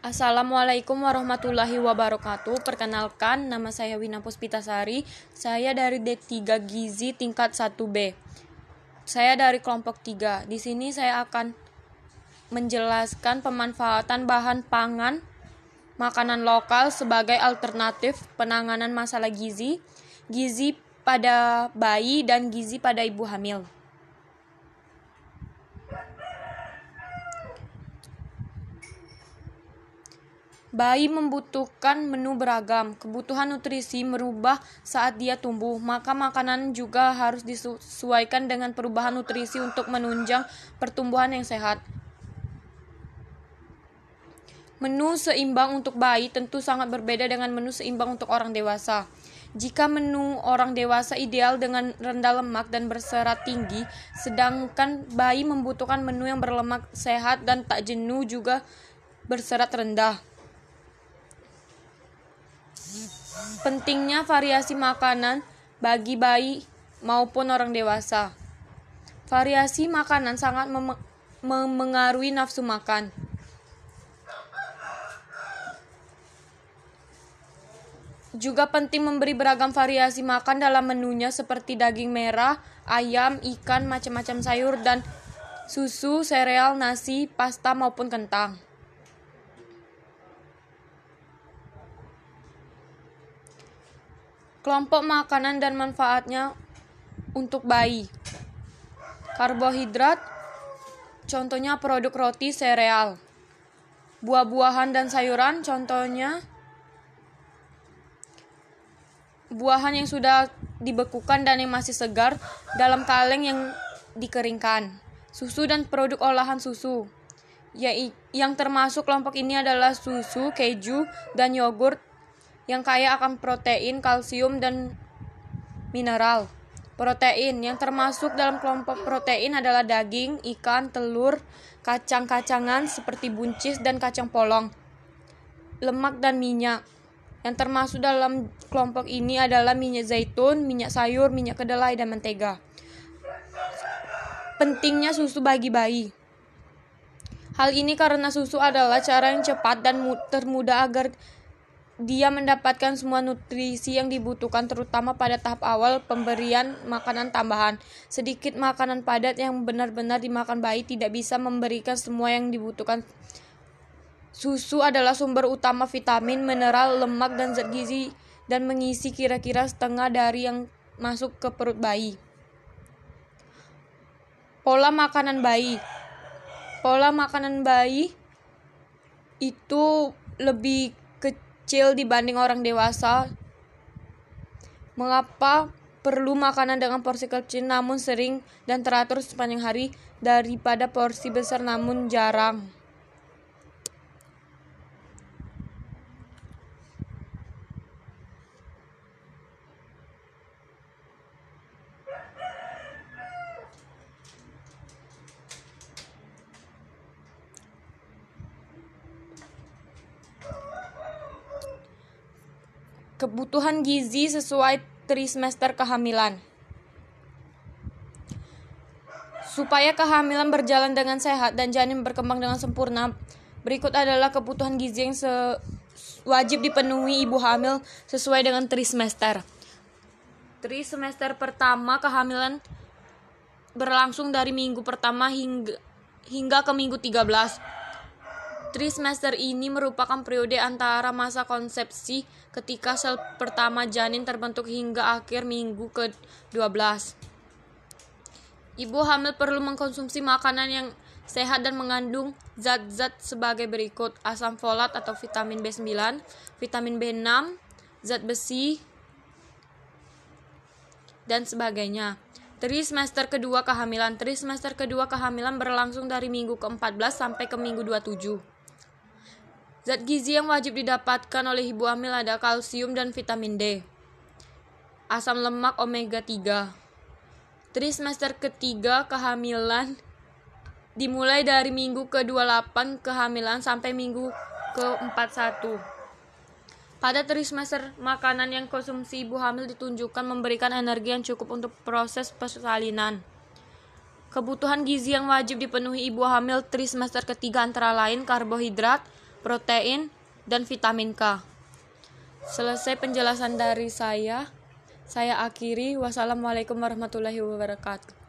Assalamualaikum warahmatullahi wabarakatuh. Perkenalkan, nama saya Wina Puspitasari. Saya dari D3 Gizi tingkat 1B. Saya dari kelompok 3. Di sini saya akan menjelaskan pemanfaatan bahan pangan makanan lokal sebagai alternatif penanganan masalah gizi, gizi pada bayi dan gizi pada ibu hamil. Bayi membutuhkan menu beragam. Kebutuhan nutrisi merubah saat dia tumbuh, maka makanan juga harus disesuaikan dengan perubahan nutrisi untuk menunjang pertumbuhan yang sehat. Menu seimbang untuk bayi tentu sangat berbeda dengan menu seimbang untuk orang dewasa. Jika menu orang dewasa ideal dengan rendah lemak dan berserat tinggi, sedangkan bayi membutuhkan menu yang berlemak sehat dan tak jenuh juga berserat rendah. Pentingnya variasi makanan bagi bayi maupun orang dewasa. Variasi makanan sangat mem memengaruhi nafsu makan. Juga penting memberi beragam variasi makan dalam menunya seperti daging merah, ayam, ikan, macam-macam sayur dan susu, sereal, nasi, pasta maupun kentang. Kelompok makanan dan manfaatnya untuk bayi. Karbohidrat, contohnya produk roti sereal. Buah-buahan dan sayuran, contohnya buahan yang sudah dibekukan dan yang masih segar dalam kaleng yang dikeringkan. Susu dan produk olahan susu. Ya, yang termasuk kelompok ini adalah susu, keju, dan yogurt yang kaya akan protein, kalsium, dan mineral. Protein yang termasuk dalam kelompok protein adalah daging, ikan, telur, kacang-kacangan seperti buncis dan kacang polong. Lemak dan minyak yang termasuk dalam kelompok ini adalah minyak zaitun, minyak sayur, minyak kedelai, dan mentega. Pentingnya susu bagi bayi. Hal ini karena susu adalah cara yang cepat dan termudah agar dia mendapatkan semua nutrisi yang dibutuhkan terutama pada tahap awal pemberian makanan tambahan. Sedikit makanan padat yang benar-benar dimakan bayi tidak bisa memberikan semua yang dibutuhkan. Susu adalah sumber utama vitamin, mineral, lemak, dan zat gizi dan mengisi kira-kira setengah dari yang masuk ke perut bayi. Pola makanan bayi. Pola makanan bayi itu lebih kecil dibanding orang dewasa. Mengapa perlu makanan dengan porsi kecil namun sering dan teratur sepanjang hari daripada porsi besar namun jarang? Kebutuhan gizi sesuai trimester kehamilan. Supaya kehamilan berjalan dengan sehat dan janin berkembang dengan sempurna, berikut adalah kebutuhan gizi yang wajib dipenuhi ibu hamil sesuai dengan trimester. Trimester pertama kehamilan berlangsung dari minggu pertama hingga hingga ke minggu 13 Trimester ini merupakan periode antara masa konsepsi ketika sel pertama janin terbentuk hingga akhir minggu ke-12. Ibu hamil perlu mengkonsumsi makanan yang sehat dan mengandung zat-zat sebagai berikut: asam folat atau vitamin B9, vitamin B6, zat besi, dan sebagainya. Trimester kedua kehamilan. Trimester kedua kehamilan berlangsung dari minggu ke-14 sampai ke minggu 27. Zat gizi yang wajib didapatkan oleh ibu hamil ada kalsium dan vitamin D. Asam lemak omega 3. Trimester ketiga kehamilan dimulai dari minggu ke-28 kehamilan sampai minggu ke-41. Pada trimester, makanan yang konsumsi ibu hamil ditunjukkan memberikan energi yang cukup untuk proses persalinan. Kebutuhan gizi yang wajib dipenuhi ibu hamil trimester ketiga antara lain karbohidrat, protein, dan vitamin K. Selesai penjelasan dari saya. Saya akhiri. Wassalamualaikum warahmatullahi wabarakatuh.